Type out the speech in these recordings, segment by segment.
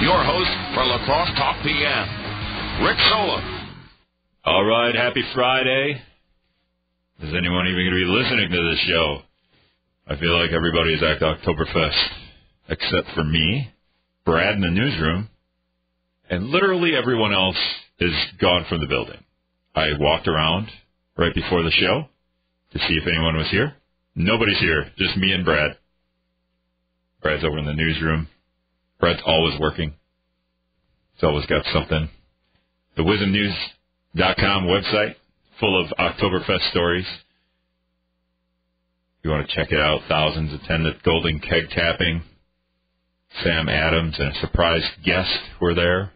your host for La Crosse Talk PM, Rick Solem. All right, happy Friday. Is anyone even going to be listening to this show? I feel like everybody is at Oktoberfest, except for me, Brad in the newsroom, and literally everyone else is gone from the building. I walked around right before the show to see if anyone was here. Nobody's here, just me and Brad. Brad's over in the newsroom. Brad's always working. He's always got something. The WIZMNews.com website, full of Oktoberfest stories. If you want to check it out, thousands attended Golden Keg Tapping. Sam Adams and a surprise guest were there.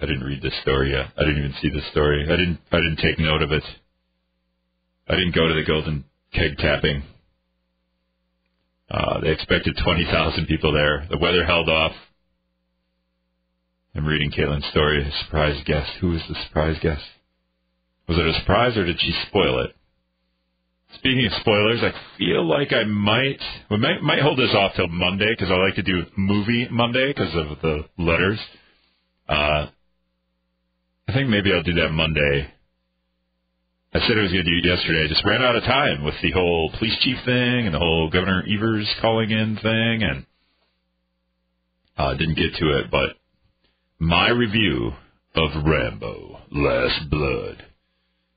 I didn't read this story yet. I didn't even see the story. I didn't. I didn't take note of it. I didn't go to the Golden Keg Tapping. Uh, they expected 20,000 people there. The weather held off. I'm reading Caitlin's story. A surprise guest. Who was the surprise guest? Was it a surprise or did she spoil it? Speaking of spoilers, I feel like I might we might, might hold this off till Monday because I like to do movie Monday because of the letters. Uh, I think maybe I'll do that Monday. I said I was going to do it yesterday. I just ran out of time with the whole police chief thing and the whole Governor Evers calling in thing, and uh, didn't get to it. But my review of Rambo: Last Blood,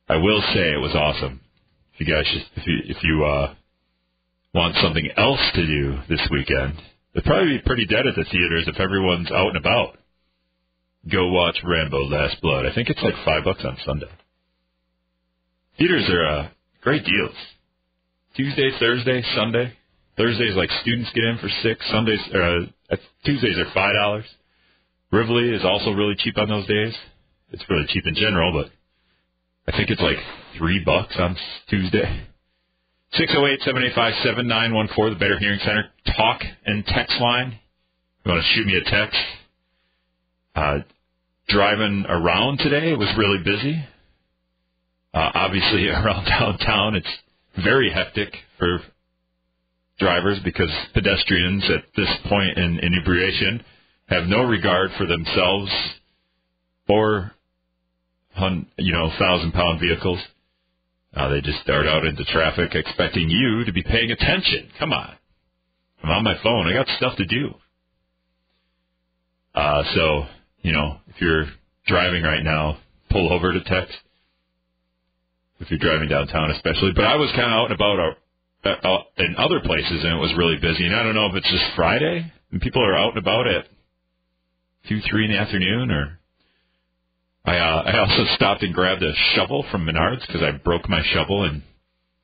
I will say it was awesome. If you guys, if you if you uh, want something else to do this weekend, it'd probably be pretty dead at the theaters if everyone's out and about go watch Rambo: Last Blood. I think it's like five bucks on Sunday. Theaters are uh, great deals. Tuesday, Thursday, Sunday. Thursdays like students get in for six. Sundays, uh, Tuesdays are five dollars. Rivoli is also really cheap on those days. It's really cheap in general, but I think it's like three bucks on Tuesday. Six zero eight seven eight five seven nine one four. The Better Hearing Center talk and text line. You want to shoot me a text? Uh, driving around today, it was really busy. Uh, obviously, around downtown, it's very hectic for drivers because pedestrians at this point in inebriation have no regard for themselves or, you know, thousand pound vehicles. Uh, they just dart out into traffic expecting you to be paying attention. Come on. I'm on my phone. I got stuff to do. Uh, so you know, if you're driving right now, pull over to text. If you're driving downtown, especially. But I was kind of out and about uh, uh, in other places, and it was really busy. And I don't know if it's just Friday and people are out and about at two, three in the afternoon, or I uh, I also stopped and grabbed a shovel from Menards because I broke my shovel, and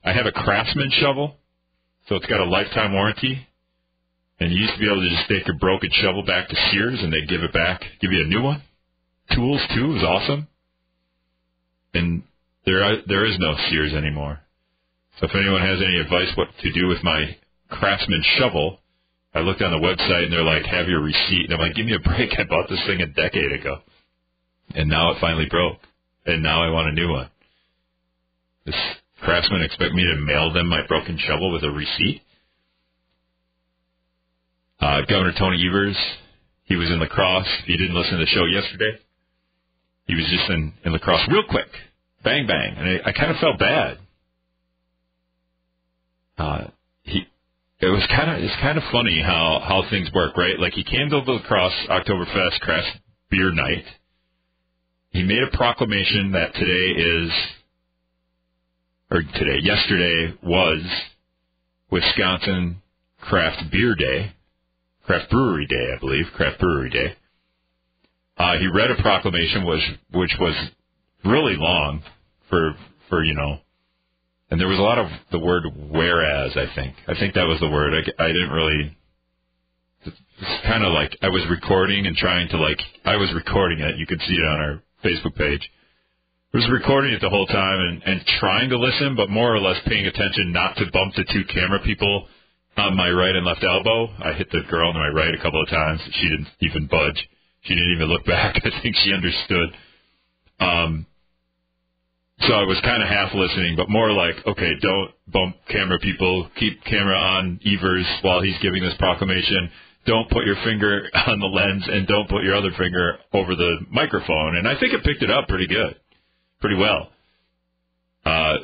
I have a Craftsman shovel, so it's got a lifetime warranty. And you used to be able to just take your broken shovel back to Sears and they'd give it back, give you a new one. Tools too is awesome. And there are, there is no Sears anymore. So if anyone has any advice what to do with my Craftsman shovel, I looked on the website and they're like, have your receipt. And I'm like, give me a break. I bought this thing a decade ago. And now it finally broke. And now I want a new one. This Craftsman expect me to mail them my broken shovel with a receipt? Uh, Governor Tony Evers, he was in La Crosse. If you didn't listen to the show yesterday, he was just in, in La Crosse real quick. Bang, bang. And I, I kind of felt bad. Uh, he, it was kind of, it's kind of funny how, how things work, right? Like he came to the La Crosse Oktoberfest Craft Beer Night. He made a proclamation that today is, or today, yesterday was Wisconsin Craft Beer Day. Craft Brewery Day, I believe, Craft Brewery Day. Uh, he read a proclamation which which was really long for for you know, and there was a lot of the word whereas. I think I think that was the word. I, I didn't really. It's kind of like I was recording and trying to like I was recording it. You could see it on our Facebook page. I was recording it the whole time and, and trying to listen, but more or less paying attention not to bump the two camera people on my right and left elbow. I hit the girl on my right a couple of times. She didn't even budge. She didn't even look back. I think she understood. Um, so I was kind of half listening, but more like, okay, don't bump camera people. Keep camera on Evers while he's giving this proclamation. Don't put your finger on the lens and don't put your other finger over the microphone. And I think it picked it up pretty good, pretty well. Uh,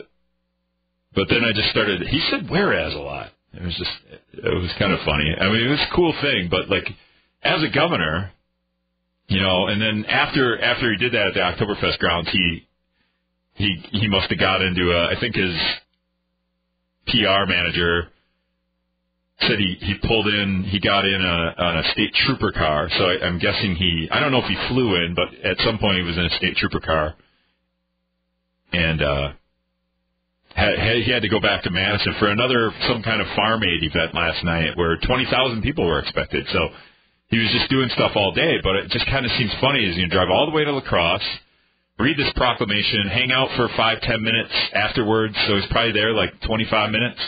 but then I just started. He said "whereas" a lot. It was just, it was kind of funny. I mean, it was a cool thing, but like, as a governor, you know, and then after after he did that at the Oktoberfest grounds, he he he must have got into a. I think his PR manager said he he pulled in. He got in a on a state trooper car. So I, I'm guessing he. I don't know if he flew in, but at some point he was in a state trooper car, and uh, had, he had to go back to Madison for another some kind of farm aid event last night where twenty thousand people were expected. So he was just doing stuff all day. But it just kind of seems funny as you drive all the way to La Crosse read this proclamation, hang out for five, ten minutes afterwards. So he's probably there like 25 minutes.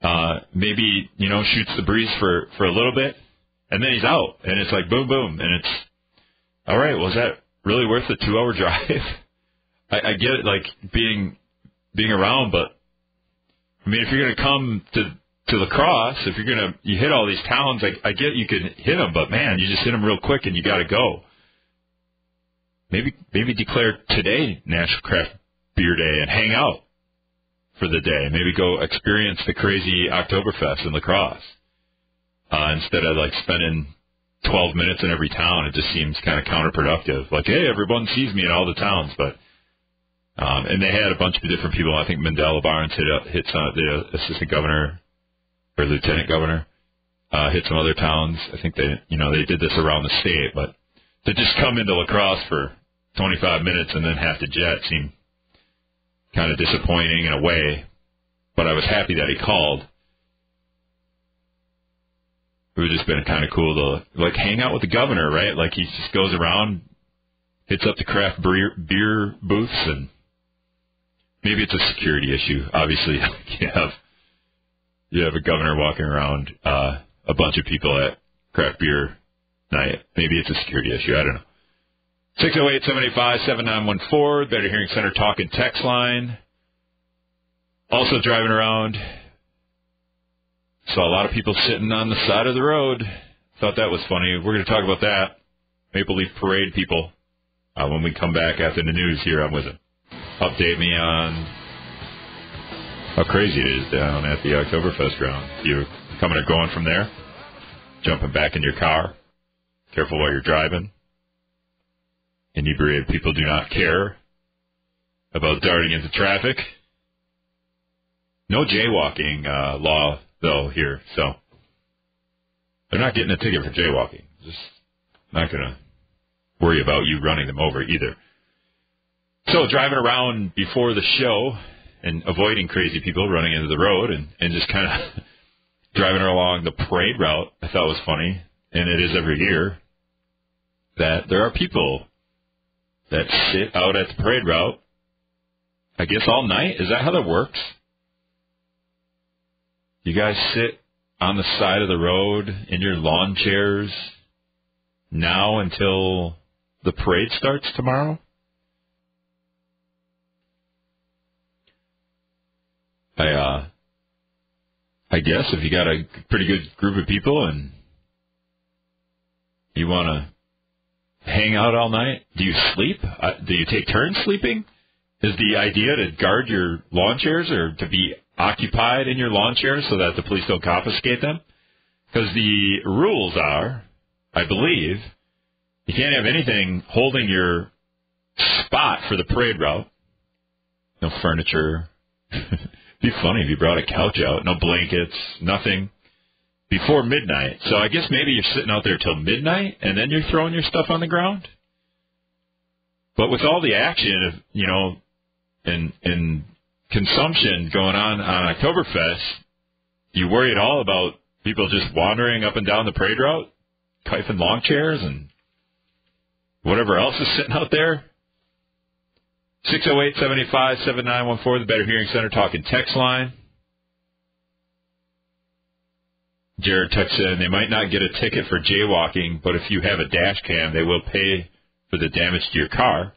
Uh, maybe, you know, shoots the breeze for, for a little bit and then he's out and it's like boom, boom. And it's all right. Well, that really worth the two hour drive? I, I get it, like being, being around, but I mean, if you're going to come to, to La Crosse, if you're going to, you hit all these towns, I, I get you can hit them, but man, you just hit them real quick and you got to go maybe maybe declare today National Craft Beer Day and hang out for the day. Maybe go experience the crazy Oktoberfest in La Crosse uh, instead of like spending 12 minutes in every town. It just seems kind of counterproductive. Like, hey, everyone sees me in all the towns, but um, and they had a bunch of different people. I think Mandela Barnes hit uh, hit some, the assistant governor or lieutenant governor uh, hit some other towns. I think they you know they did this around the state, but to just come into La Crosse for 25 minutes and then have to jet seemed kind of disappointing in a way. But I was happy that he called. It would just been kind of cool to like hang out with the governor, right? Like he just goes around, hits up the craft beer, beer booths, and maybe it's a security issue. Obviously, you have you have a governor walking around uh, a bunch of people at craft beer night. Maybe it's a security issue. I don't know. 608 785 7914, Better Hearing Center talk and text line. Also driving around. Saw a lot of people sitting on the side of the road. Thought that was funny. We're going to talk about that. Maple Leaf Parade people. Uh, when we come back after the news here I'm with him. Update me on how crazy it is down at the Oktoberfest ground. You coming or going from there? Jumping back in your car? Careful while you're driving inebriated people do not care about darting into traffic. No jaywalking uh, law though here, so they're not getting a ticket for jaywalking. Just not going to worry about you running them over either. So driving around before the show and avoiding crazy people running into the road and, and just kind of driving along the parade route, I thought was funny, and it is every year, that there are people that sit out at the parade route, I guess all night. Is that how that works? You guys sit on the side of the road in your lawn chairs now until the parade starts tomorrow? I uh I guess if you got a pretty good group of people and you want to hang out all night? Do you sleep? Uh, do you take turns sleeping? Is the idea to guard your lawn chairs or to be occupied in your lawn chairs so that the police don't confiscate them? Because the rules are, I believe, you can't have anything holding your spot for the parade route. No furniture. It'd be funny if you brought a couch out. No blankets. Nothing before midnight. So I guess maybe you're sitting out there till midnight and then you're throwing your stuff on the ground. But with all the action of you know and and consumption going on on Oktoberfest, you worry at all about people just wandering up and down the parade route, kifing lawn chairs and whatever else is sitting out there. 608 785 7914, the Better Hearing Center talking text line. Jared texts in, they might not get a ticket for jaywalking, but if you have a dash cam, they will pay for the damage to your car.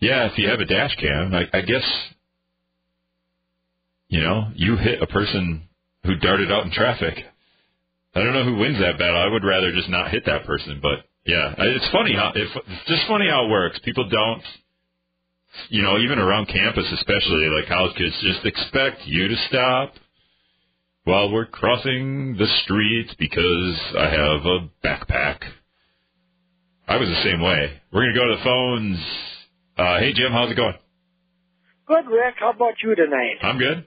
Yeah, if you have a dash cam, I, I guess you know you hit a person who darted out in traffic. I don't know who wins that battle. I would rather just not hit that person, but yeah, it's funny how it's just funny how it works. People don't, you know, even around campus, especially like college kids, just expect you to stop while we're crossing the street because I have a backpack. I was the same way. We're gonna go to the phones. Uh, hey Jim, how's it going? Good, Rick. How about you tonight? I'm good.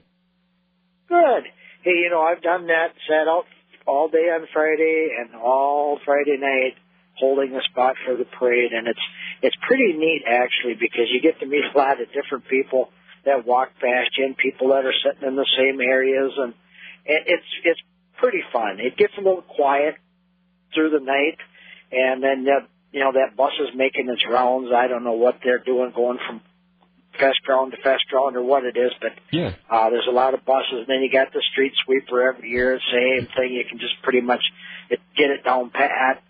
Good. Hey, you know, I've done that, sat out all day on Friday and all Friday night holding a spot for the parade and it's it's pretty neat actually because you get to meet a lot of different people that walk past you and people that are sitting in the same areas and it's it's pretty fun. It gets a little quiet through the night and then uh, you know that bus is making its rounds. I don't know what they're doing going from fest ground to fest ground or what it is, but Yeah. uh, there's a lot of buses. And then you got the street sweeper every year, same thing. You can just pretty much it, get it down pat.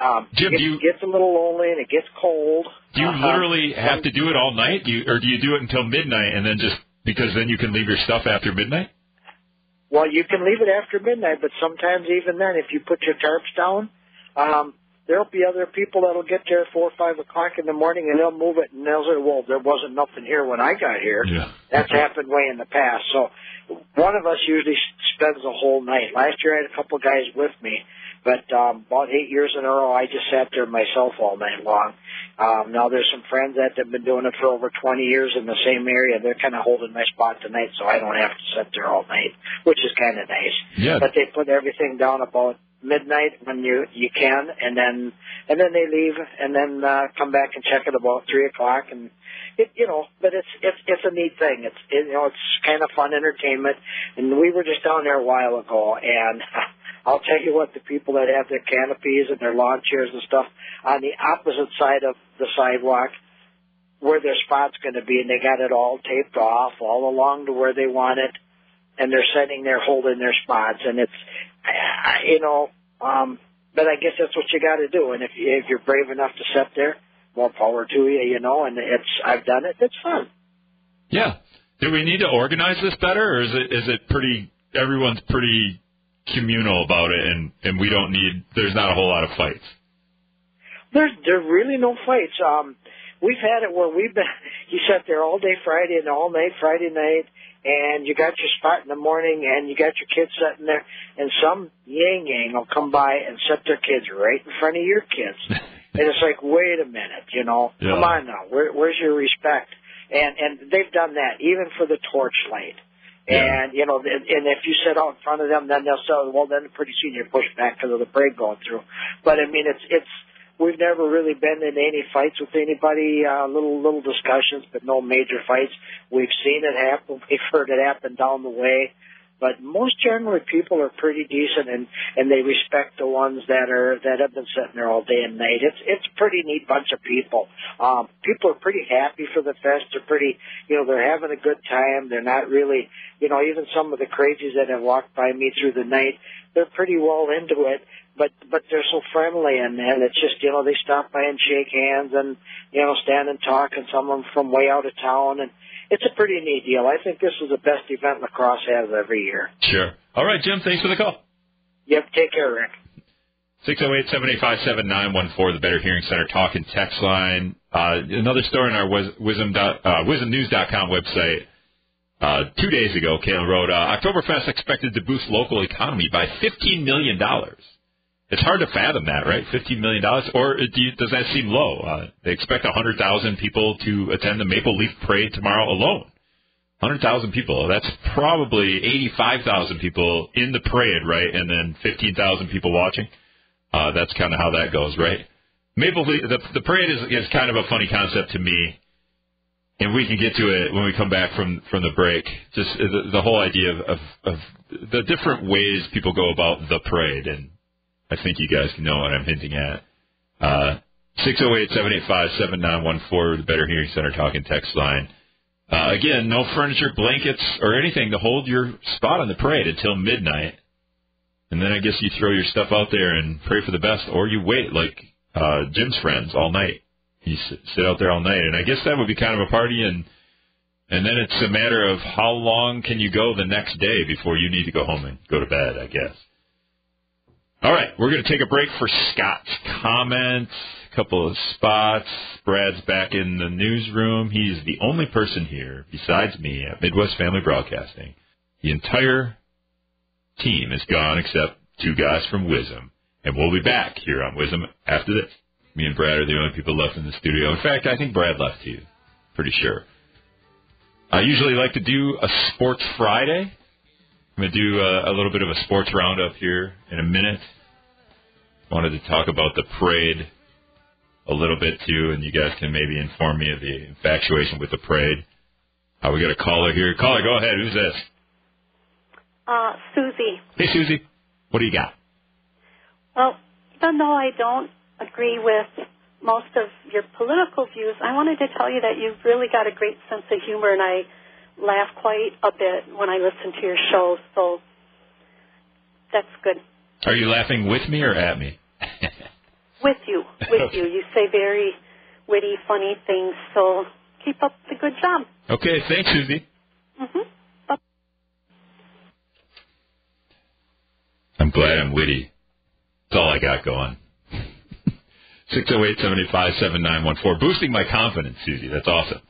Um, Jim, it you- gets a little lonely and it gets cold. Do you Uh-huh. literally have to do it all night, you, or do you do it until midnight and then just because then you can leave your stuff after midnight? Well, you can leave it after midnight, but sometimes even then, if you put your tarps down, um, there'll be other people that'll get there at four or five o'clock in the morning, and they'll move it, and they'll say, "Well, there wasn't nothing here when I got here." Yeah. That's happened way in the past. So one of us usually spends the whole night. Last year I had a couple guys with me, but um, about eight years in a row I just sat there myself all night long. Um, now there's some friends that have been doing it for over 20 years in the same area. They're kind of holding my spot tonight, so I don't have to sit there all night, which is kind of nice. Yeah. But they put everything down about midnight when you you can, and then and then they leave, and then uh, come back and check it about three o'clock, and it you know. But it's it's it's a neat thing. It's it, you know it's kind of fun entertainment, and we were just down there a while ago, and. I'll tell you what, the people that have their canopies and their lawn chairs and stuff on the opposite side of the sidewalk, where their spot's going to be, and they got it all taped off all along to where they want it, and they're sitting there holding their spots, and it's, you know, um, but I guess that's what you got to do, and if if you're brave enough to sit there, more power to you, you know, and it's I've done it, it's fun. Yeah. Do we need to organize this better, or is it is it pretty? Everyone's pretty communal about it, and and we don't need. There's not a whole lot of fights. There's there really no fights. Um, we've had it where we've been. You sat there all day Friday and all night Friday night, and you got your spot in the morning, and you got your kids sitting there, and some yang yang will come by and set their kids right in front of your kids, and it's like, wait a minute, you know, Yeah. come on now, Where, where's your respect? And and they've done that even for the torchlight. And you know, and and if you sit out in front of them, then they'll say, "Well, then pretty soon you're pushed back because of the parade going through." But I mean, it's it's we've never really been in any fights with anybody. Uh, little little discussions, but no major fights. We've seen it happen. We've heard it happen down the way. But most generally, people are pretty decent, and and they respect the ones that are that have been sitting there all day and night. It's it's a pretty neat bunch of people. Um, people are pretty happy for the fest. They're pretty, you know, they're having a good time. They're not really, you know, even some of the crazies that have walked by me through the night, they're pretty well into it. But but they're so friendly, and and it's just you know they stop by and shake hands, and you know stand and talk, and some of them from way out of town, and it's a pretty neat deal. I think this is the best event La Crosse has every year. Sure. All right, Jim. Thanks for the call. Yep, take care, Rick. Six zero eight seven eight five seven nine one four. The Better Hearing Center talk and text line. Uh, another story on our Wis- WIZM dot, uh, wizmnews.com website. Uh, two days ago, Kayla wrote, uh, Oktoberfest expected to boost local economy by $15 million. It's hard to fathom that, right? $15 million? Or do you, does that seem low? Uh, they expect 100,000 people to attend the Maple Leaf Parade tomorrow alone. 100,000 people. That's probably 85,000 people in the parade, right? And then 15,000 people watching. Uh, that's kind of how that goes, right? Maple Leaf, the, the parade is, is kind of a funny concept to me and we can get to it when we come back from from the break. Just the, the whole idea of, of of the different ways people go about the parade, and I think you guys know what I'm hinting at. Uh, Six zero eight seven eight five seven nine one four, the Better Hearing Center talking text line. Uh, again, no furniture, blankets, or anything to hold your spot on the parade until midnight. And then I guess you throw your stuff out there and pray for the best, or you wait like uh, Jim's friends all night You sit out there all night, and I guess that would be kind of a party, and and then it's a matter of how long can you go the next day before you need to go home and go to bed, I guess. All right, we're going to take a break for Scott's comments, a couple of spots. Brad's back in the newsroom. He's the only person here besides me at Midwest Family Broadcasting. The entire team is gone except two guys from WIZM, and we'll be back here on WIZM after this. Me and Brad are the only people left in the studio. In fact, I think Brad left too. Pretty sure. I usually like to do a Sports Friday. I'm going to do a, a little bit of a sports roundup here in a minute. Wanted to talk about the parade a little bit too, and you guys can maybe inform me of the infatuation with the parade. Uh, we got a caller here. Caller, go ahead. Who's this? Uh, Susie. Hey, Susie. What do you got? Well, even though I don't agree with most of your political views, I wanted to tell you that you've really got a great sense of humor, and I laugh quite a bit when I listen to your show. So that's good. Are you laughing with me or at me? with you, with you. You say very witty, funny things. So keep up the good job. Okay, thanks, Susie. Mhm. I'm glad I'm witty. That's all I got going. 608-785-7914. Boosting my confidence, Susie. That's awesome.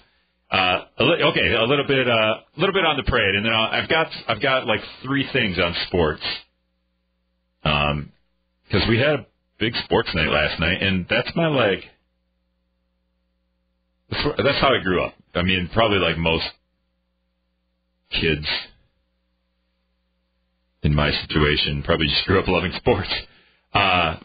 Uh, okay, a little bit, uh, a little bit on the parade, and then I'll, I've got, I've got like three things on sports. Um, because we had a big sports night last night, and that's my like, that's how I grew up. I mean, probably like most kids in my situation, probably just grew up loving sports. Uh,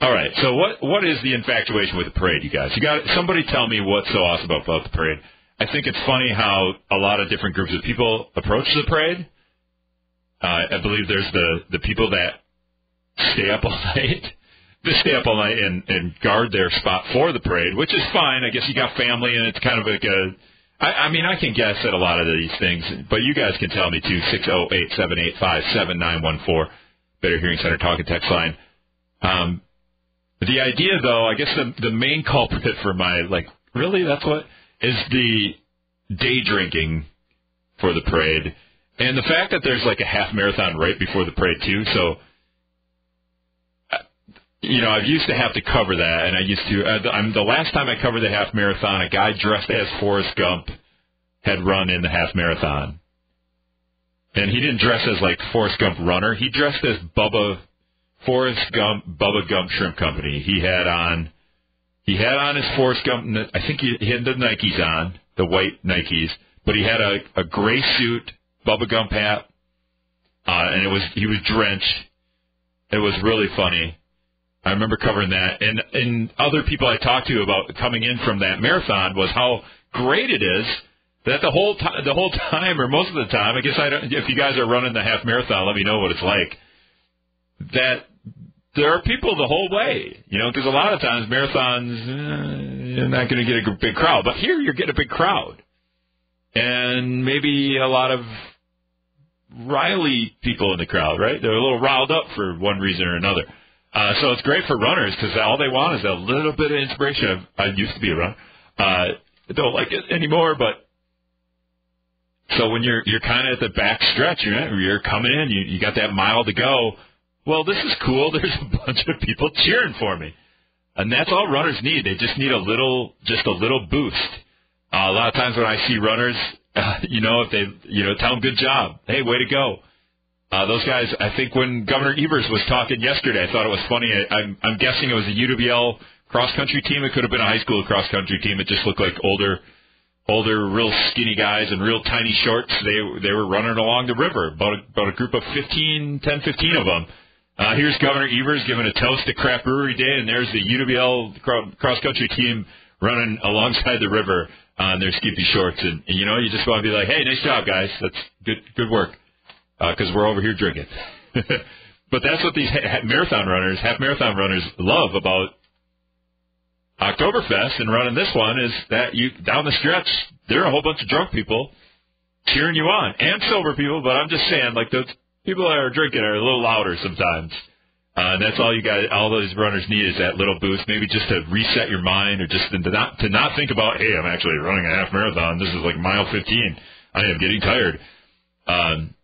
all right. So what what is the infatuation with the parade, you guys? You got somebody tell me what's so awesome about, about the parade. I think it's funny how a lot of different groups of people approach the parade. Uh, I believe there's the the people that stay up all night. They stay up all night and, and guard their spot for the parade, which is fine. I guess you got family and it's kind of like a. I, I mean, I can guess at a lot of these things, but you guys can tell me too. Six zero eight seven eight five seven nine one four. Better Hearing Center talk and text line. Um, the idea, though, I guess the the main culprit for my like really that's what is the day drinking for the parade, and the fact that there's like a half marathon right before the parade too. So, you know, I've used to have to cover that, and I used to. Uh, I'm the last time I covered the half marathon, a guy dressed as Forrest Gump had run in the half marathon, and he didn't dress as like Forrest Gump runner. He dressed as Bubba Forrest Gump Bubba Gump Shrimp Company. He had on he had on his Forrest Gump. I think he, he had the Nikes on, the white Nikes, but he had a, a gray suit, Bubba Gump hat, uh, and it was he was drenched. It was really funny. I remember covering that, and and other people I talked to about coming in from that marathon was how great it is that the whole time, the whole time, or most of the time, I guess I don't. If you guys are running the half marathon, let me know what it's like that there are people the whole way, you know, because a lot of times marathons, uh, you're not going to get a big crowd, but here you're getting a big crowd, and maybe a lot of Riley people in the crowd, right? They're a little riled up for one reason or another. Uh, so it's great for runners because all they want is a little bit of inspiration. I, used to be a runner. Uh, don't like it anymore, but so when you're you're kind of at the back stretch, you're you're coming in, you you got that mile to go. Well, this is cool. There's a bunch of people cheering for me, and that's all runners need. They just need a little, just a little boost. Uh, a lot of times when I see runners, uh, you know, if they, you know, tell them good job, hey, way to go. Uh, those guys, I think when Governor Evers was talking yesterday, I thought it was funny. I, I'm, I'm guessing it was a UWL cross country team. It could have been a high school cross country team. It just looked like older, older, real skinny guys in real tiny shorts. They they were running along the river. About a, about a group of 15, 10, 15 of them. Uh, here's Governor Evers giving a toast to Craft Brewery Day, and there's the UWL cross country team running alongside the river on their skimpy shorts. And, and you know, you just want to be like, hey, nice job, guys. That's good, good work. Because we're over here drinking. but that's what these ha- marathon runners, half marathon runners, love about Oktoberfest and running this one is that you down the stretch there are a whole bunch of drunk people cheering you on and sober people. But I'm just saying, like those people that are drinking are a little louder sometimes. Uh, and that's all you got. All those runners need is that little boost, maybe just to reset your mind, or just to not to not think about, hey, I'm actually running a half marathon. This is like mile 15. I am getting tired. Um,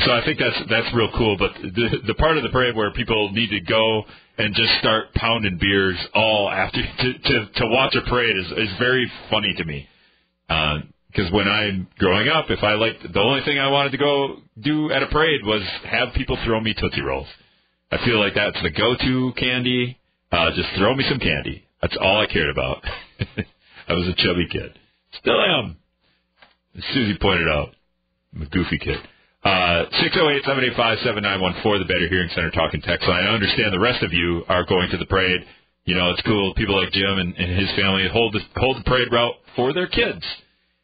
so I think that's that's real cool. But the the part of the parade where people need to go and just start pounding beers all after to to, to watch a parade is is very funny to me. Because uh, when I'm growing up, if I liked the only thing I wanted to go do at a parade was have people throw me tootsie rolls. I feel like that's the go-to candy. Uh, just throw me some candy. That's all I cared about. I was a chubby kid. Still am. As Susie pointed out, I'm a goofy kid. Uh, 608-785-7914, the Better Hearing Center talking text line. I understand the rest of you are going to the parade. You know, it's cool. People like Jim and, and his family hold the, hold the parade route for their kids.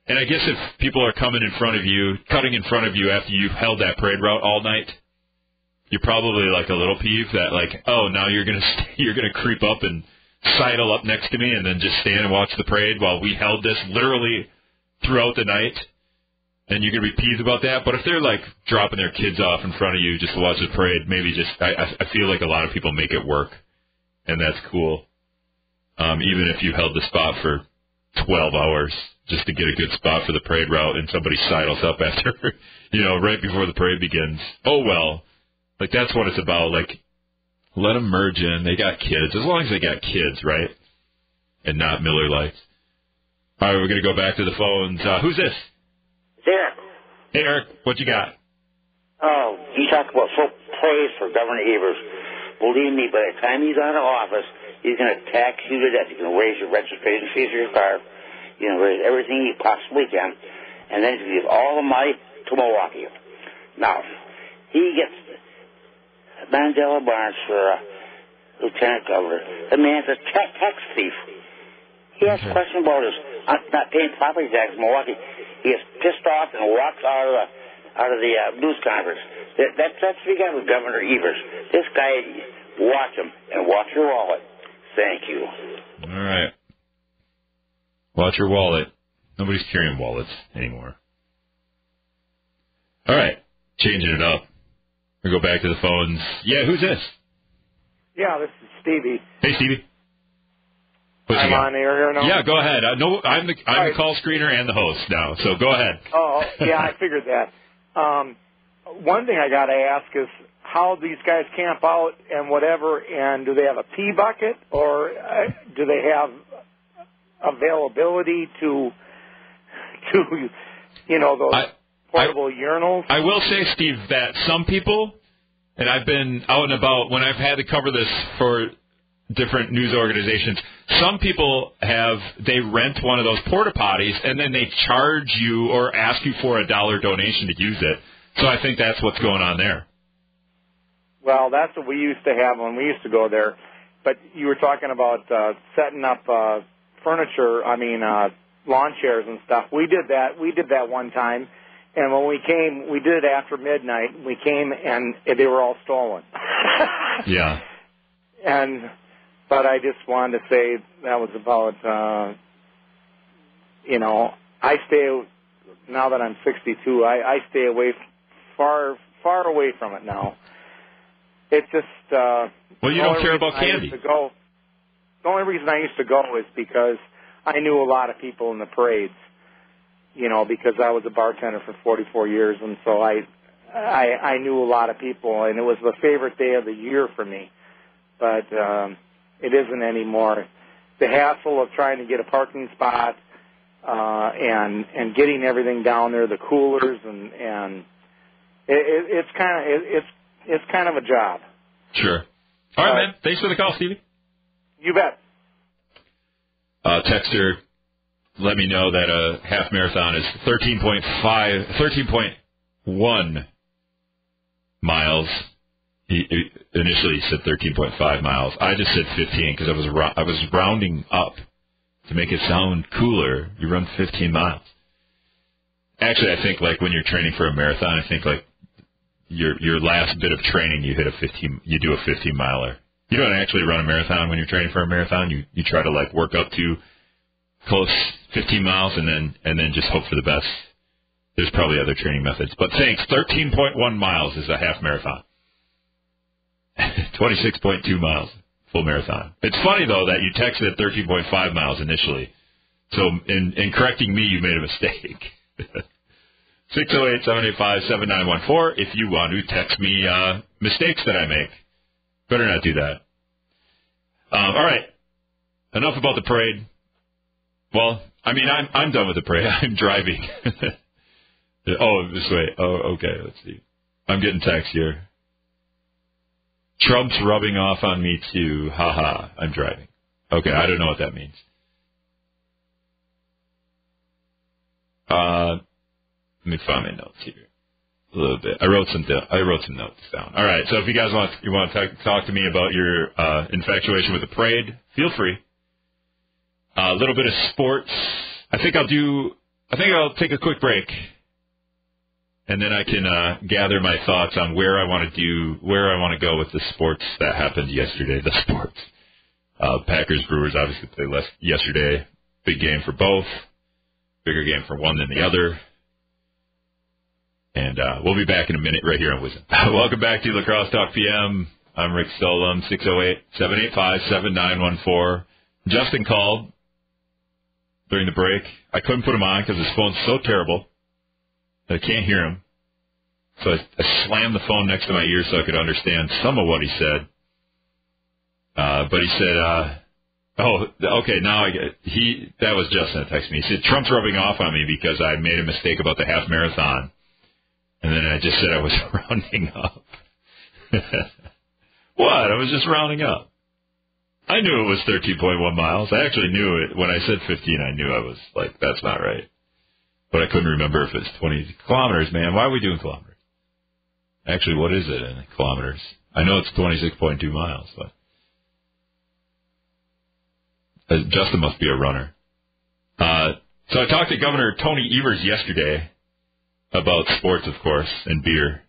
And I guess if people are coming in front of you, cutting in front of you after you've held that parade route all night, you're probably like a little peeved that like, oh, now you're gonna you're gonna creep up and sidle up next to me and then just stand and watch the parade while we held this literally throughout the night. And you're gonna be peeved about that. But if they're like dropping their kids off in front of you just to watch the parade, maybe just I I feel like a lot of people make it work, and that's cool. Um, even if you held the spot for 12 hours just to get a good spot for the parade route, and somebody sidles up after, you know, right before the parade begins. Oh well like that's what it's about. Like let them merge in. They got kids. As long as they got kids, right? And not Miller Lights. All right, we're gonna go back to the phones. Uh, who's this? Eric. Hey Eric, what you got? Oh, you talk about full praise for Governor Evers. Believe me, by the time he's out of office, he's going to tax you to death. He's going to raise your registration fees for your car. You know, raise everything he possibly can. And then he's going to give all the money to Milwaukee. Now, he gets Mandela Barnes for uh, lieutenant governor. The man's a tax, tax thief. He has okay. a question about his uh, not paying property tax in Milwaukee. He is pissed off and walks out of the out of the uh, news conference. That, that, that's what you got with Governor Evers. This guy, watch him and watch your wallet. Thank you. All right. Watch your wallet. Nobody's carrying wallets anymore. All right. Changing it up. We go back to the phones. Yeah, who's this? Yeah, this is Stevie. Hey, Stevie. I'm on air here now. Yeah, go ahead. Uh, no, I'm the I'm right. the call screener and the host now. So go ahead. Oh, yeah, I figured that. Um, one thing I got to ask is how these guys camp out and whatever, and do they have a pee bucket or uh, do they have availability to to you know those I, portable I, urinals? I will say, Steve, that some people, and I've been out and about when I've had to cover this for different news organizations. Some people have they rent one of those porta potties and then they charge you or ask you for a dollar donation to use it. So I think that's what's going on there. Well, that's what we used to have when we used to go there. But you were talking about uh, setting up uh, furniture. I mean, uh, lawn chairs and stuff. We did that. We did that one time and when we came, we did it after midnight. We came and they were all stolen. yeah. And, but I just wanted to say that was about, uh, you know, I stay, now that I'm 62, I, I stay away, far, far away from it now. It's just, uh, well, you don't care about candy. to go, the only reason I used to go is because I knew a lot of people in the parades you know, because I was a bartender for 44 years, and so I, I, I knew a lot of people, and it was the favorite day of the year for me. But um, it isn't anymore. The hassle of trying to get a parking spot uh, and and getting everything down there, the coolers, and and it, it, it's kind of it, it's it's kind of a job. Sure. All right, uh, man. Thanks for the call, Stevie. You bet. Uh, texter let me know that a half marathon is 13.5, 13.1 miles. He, initially said 13.5 miles. I just said 15 because I was I was rounding up to make it sound cooler. You run 15 miles. Actually, I think like when you're training for a marathon, I think like your your last bit of training, you hit a 15, you do a 15 miler. You don't actually run a marathon when you're training for a marathon. You you try to like work up to close 15 miles and then and then just hope for the best. There's probably other training methods, but thanks. 13.1 miles is a half marathon. 26.2 miles, full marathon. It's funny though that you texted at 13.5 miles initially. So in, in correcting me, you made a mistake. 608-785-7914 if you want to text me uh, mistakes that I make. Better not do that. Um, all right. Enough about the parade. Well, I mean, I'm I'm done with the parade. I'm driving. oh, this way. Oh, okay. Let's see. I'm getting text here. Trump's rubbing off on me too. Ha ha. I'm driving. Okay, I don't know what that means. Uh, let me find my notes here a little bit. I wrote some I wrote some notes down. All right. So if you guys want you want to talk, talk to me about your uh, infatuation with the parade, feel free. A uh, little bit of sports. I think I'll do. I think I'll take a quick break, and then I can uh, gather my thoughts on where I want to do where I want to go with the sports that happened yesterday. The sports. Uh, Packers Brewers obviously played less yesterday. Big game for both. Bigger game for one than the other. And uh, we'll be back in a minute right here on WIZM. Welcome back to La Crosse Talk PM. I'm Rick Solem, 608-785-7914. Justin called during the break. I couldn't put him on because his phone's so terrible I can't hear him. So I, I slammed the phone next to my ear so I could understand some of what he said. Uh, but he said, uh, oh, okay, now I get, he, that was Justin that texted me. He said, Trump's rubbing off on me because I made a mistake about the half marathon and then I just said I was rounding up. what? I was just rounding up. I knew it was 13.1 miles. I actually knew it. When I said 15, I knew I was like, that's not right. But I couldn't remember if it's 20 kilometers, man. Why are we doing kilometers? Actually, what is it in kilometers? I know it's 26.2 miles, but. Uh, Justin must be a runner. Uh, so I talked to Governor Tony Evers yesterday about sports, of course, and beer.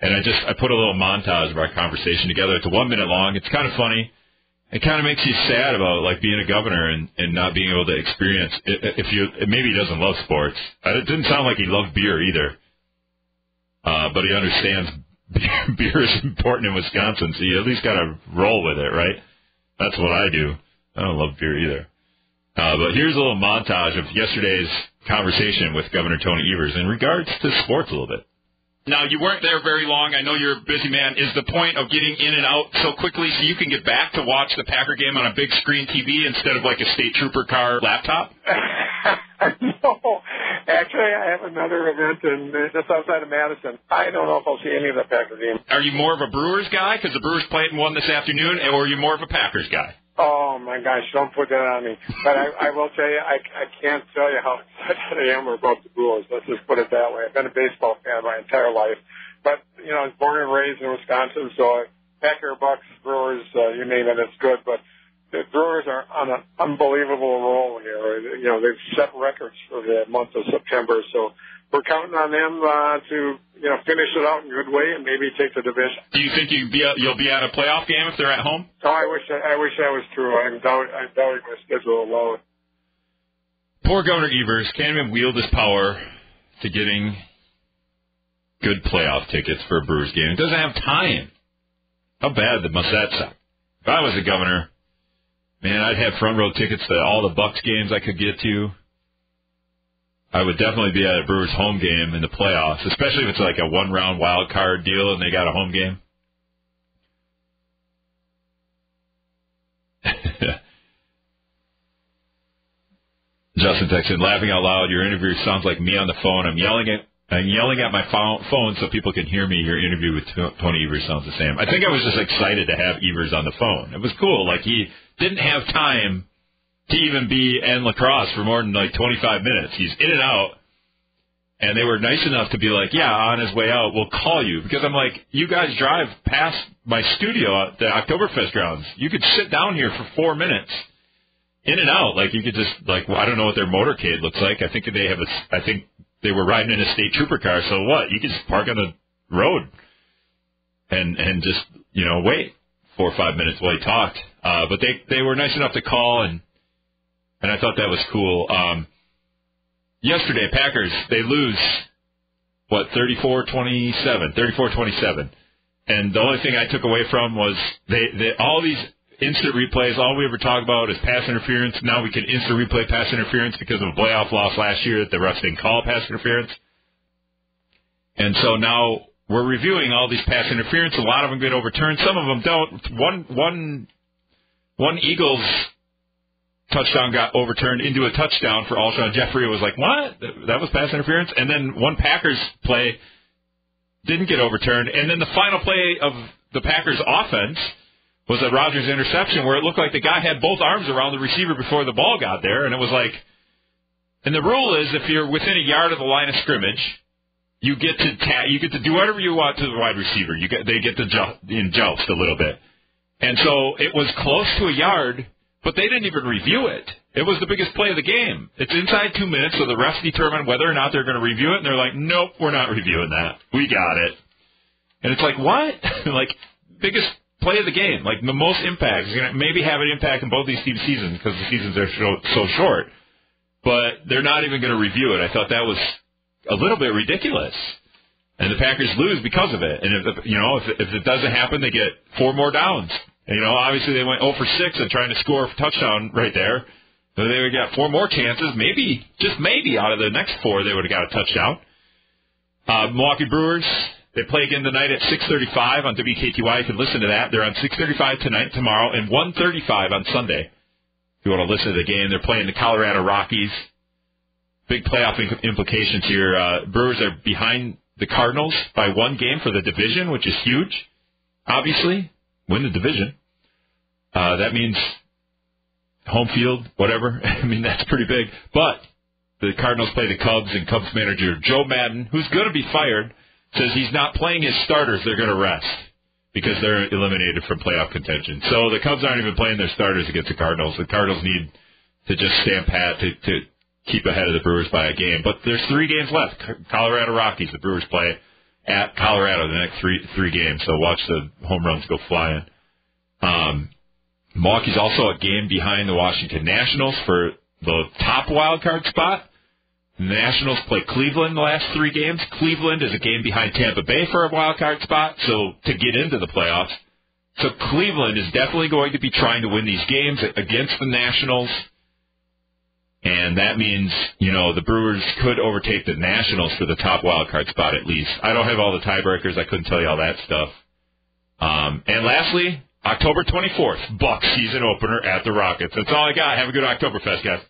And I just I put a little montage of our conversation together. It's one minute long. It's kind of funny. It kind of makes you sad about like being a governor and and not being able to experience. If you maybe he doesn't love sports. It didn't sound like he loved beer either. Uh, but he understands beer, is important in Wisconsin, so you at least got to roll with it, right? That's what I do. I don't love beer either. Uh, but here's a little montage of yesterday's conversation with Governor Tony Evers in regards to sports a little bit. Now, you weren't there very long. I know you're a busy man. Is the point of getting in and out so quickly so you can get back to watch the Packer game on a big screen TV instead of like a state trooper car laptop? no. Actually, I have another event in just outside of Madison. I don't know if I'll see any of the Packer games. Are you more of a Brewers guy because the Brewers played one this afternoon, or are you more of a Packers guy? Oh my gosh, don't put that on me. But I, I will tell you, I, I can't tell you how excited I am about the Brewers. Let's just put it that way. I've been a baseball fan my entire life, but you know, I was born and raised in Wisconsin, so Packer, Bucks, Brewers, uh, you name it, it's good. But the Brewers are on an unbelievable roll here. You know, they've set records for the month of September, so we're counting on them uh, to you know finish it out in a good way and maybe take the division. Do you think you be you'll be at a playoff game if they're at home? Oh, I wish I, I wish that was true. I'm doubt I'm doubting my schedule alone. Poor Governor Evers can't even wield his power to getting good playoff tickets for a Brewers game. He doesn't have time. How bad must that suck? If I was a governor, man, I'd have front row tickets to all the Bucks games I could get to. I would definitely be at a Brewers home game in the playoffs, especially if it's like a one round wild card deal and they got a home game. Justin texted, laughing out loud. Your interview sounds like me on the phone. I'm yelling at I'm yelling at my phone so people can hear me. Your interview with Tony Evers sounds the same. I think I was just excited to have Evers on the phone. It was cool. Like he didn't have time to even be in La Crosse for more than like 25 minutes. He's in and out. And they were nice enough to be like, yeah, on his way out, we'll call you. Because I'm like, you guys drive past my studio at the Oktoberfest grounds. You could sit down here for four minutes. In and out. Like, you could just, like, well, I don't know what their motorcade looks like. I think they have a, I think they were riding in a state trooper car. So what? You could just park on the road and, and just, you know, wait four or five minutes while he talked. Uh, but they, they were nice enough to call and, and I thought that was cool. Um, yesterday, Packers they lose what 34-27, 34-27, and the only thing I took away from was they, they all these instant replays. All we ever talk about is pass interference. Now we can instant replay pass interference because of a playoff loss last year that the refs didn't call pass interference. And so now we're reviewing all these pass interference. A lot of them get overturned. Some of them don't. One one one Eagles touchdown got overturned into a touchdown for Alshon Jeffery. It was like, what? That was pass interference? And then one Packers play didn't get overturned. And then the final play of the Packers offense was a Rodgers interception where it looked like the guy had both arms around the receiver before the ball got there. And it was like, and the rule is if you're within a yard of the line of scrimmage, you get to ta- you get to do whatever you want to the wide receiver. You get they get to ju- in joust a little bit. And so it was close to a yard but they didn't even review it. It was the biggest play of the game. It's inside two minutes, so the refs determine whether or not they're going to review it, and they're like, nope, we're not reviewing that. We got it. And it's like, what? like, biggest play of the game, like the most impact. It's going to maybe have an impact in both these team seasons because the seasons are so, so short. But they're not even going to review it. I thought that was a little bit ridiculous. And the Packers lose because of it. And if you know if if it doesn't happen, they get four more downs. And, you know, obviously they went 0 for 6 and trying to score a touchdown right there. So they would get four more chances. Maybe, just maybe, out of the next four, they would have got a touchdown. Uh, Milwaukee Brewers, they play again tonight at 6:35 on WKTY. You can listen to that. They're on 6:35 tonight, tomorrow, and 1:35 on Sunday. If you want to listen to the game, they're playing the Colorado Rockies. Big playoff implications here. Uh, Brewers are behind the Cardinals by one game for the division, which is huge. Obviously, win the division. Uh, that means home field, whatever. I mean, that's pretty big. But the Cardinals play the Cubs, and Cubs manager Joe Maddon, who's going to be fired, says he's not playing his starters. They're going to rest because they're eliminated from playoff contention. So the Cubs aren't even playing their starters against the Cardinals. The Cardinals need to just stand pat to, to keep ahead of the Brewers by a game. But there's three games left. Colorado Rockies, the Brewers play at Colorado the next three three games. So watch the home runs go flying. Um, Milwaukee's also a game behind the Washington Nationals for the top wild card spot. Nationals play Cleveland the last three games. Cleveland is a game behind Tampa Bay for a wild card spot, so to get into the playoffs. So Cleveland is definitely going to be trying to win these games against the Nationals. And that means, you know, the Brewers could overtake the Nationals for the top wild card spot at least. I don't have all the tiebreakers. I couldn't tell you all that stuff. Um, and lastly, October 24th, Buck season opener at the Rockets. That's all I got. Have a good Oktoberfest, guys.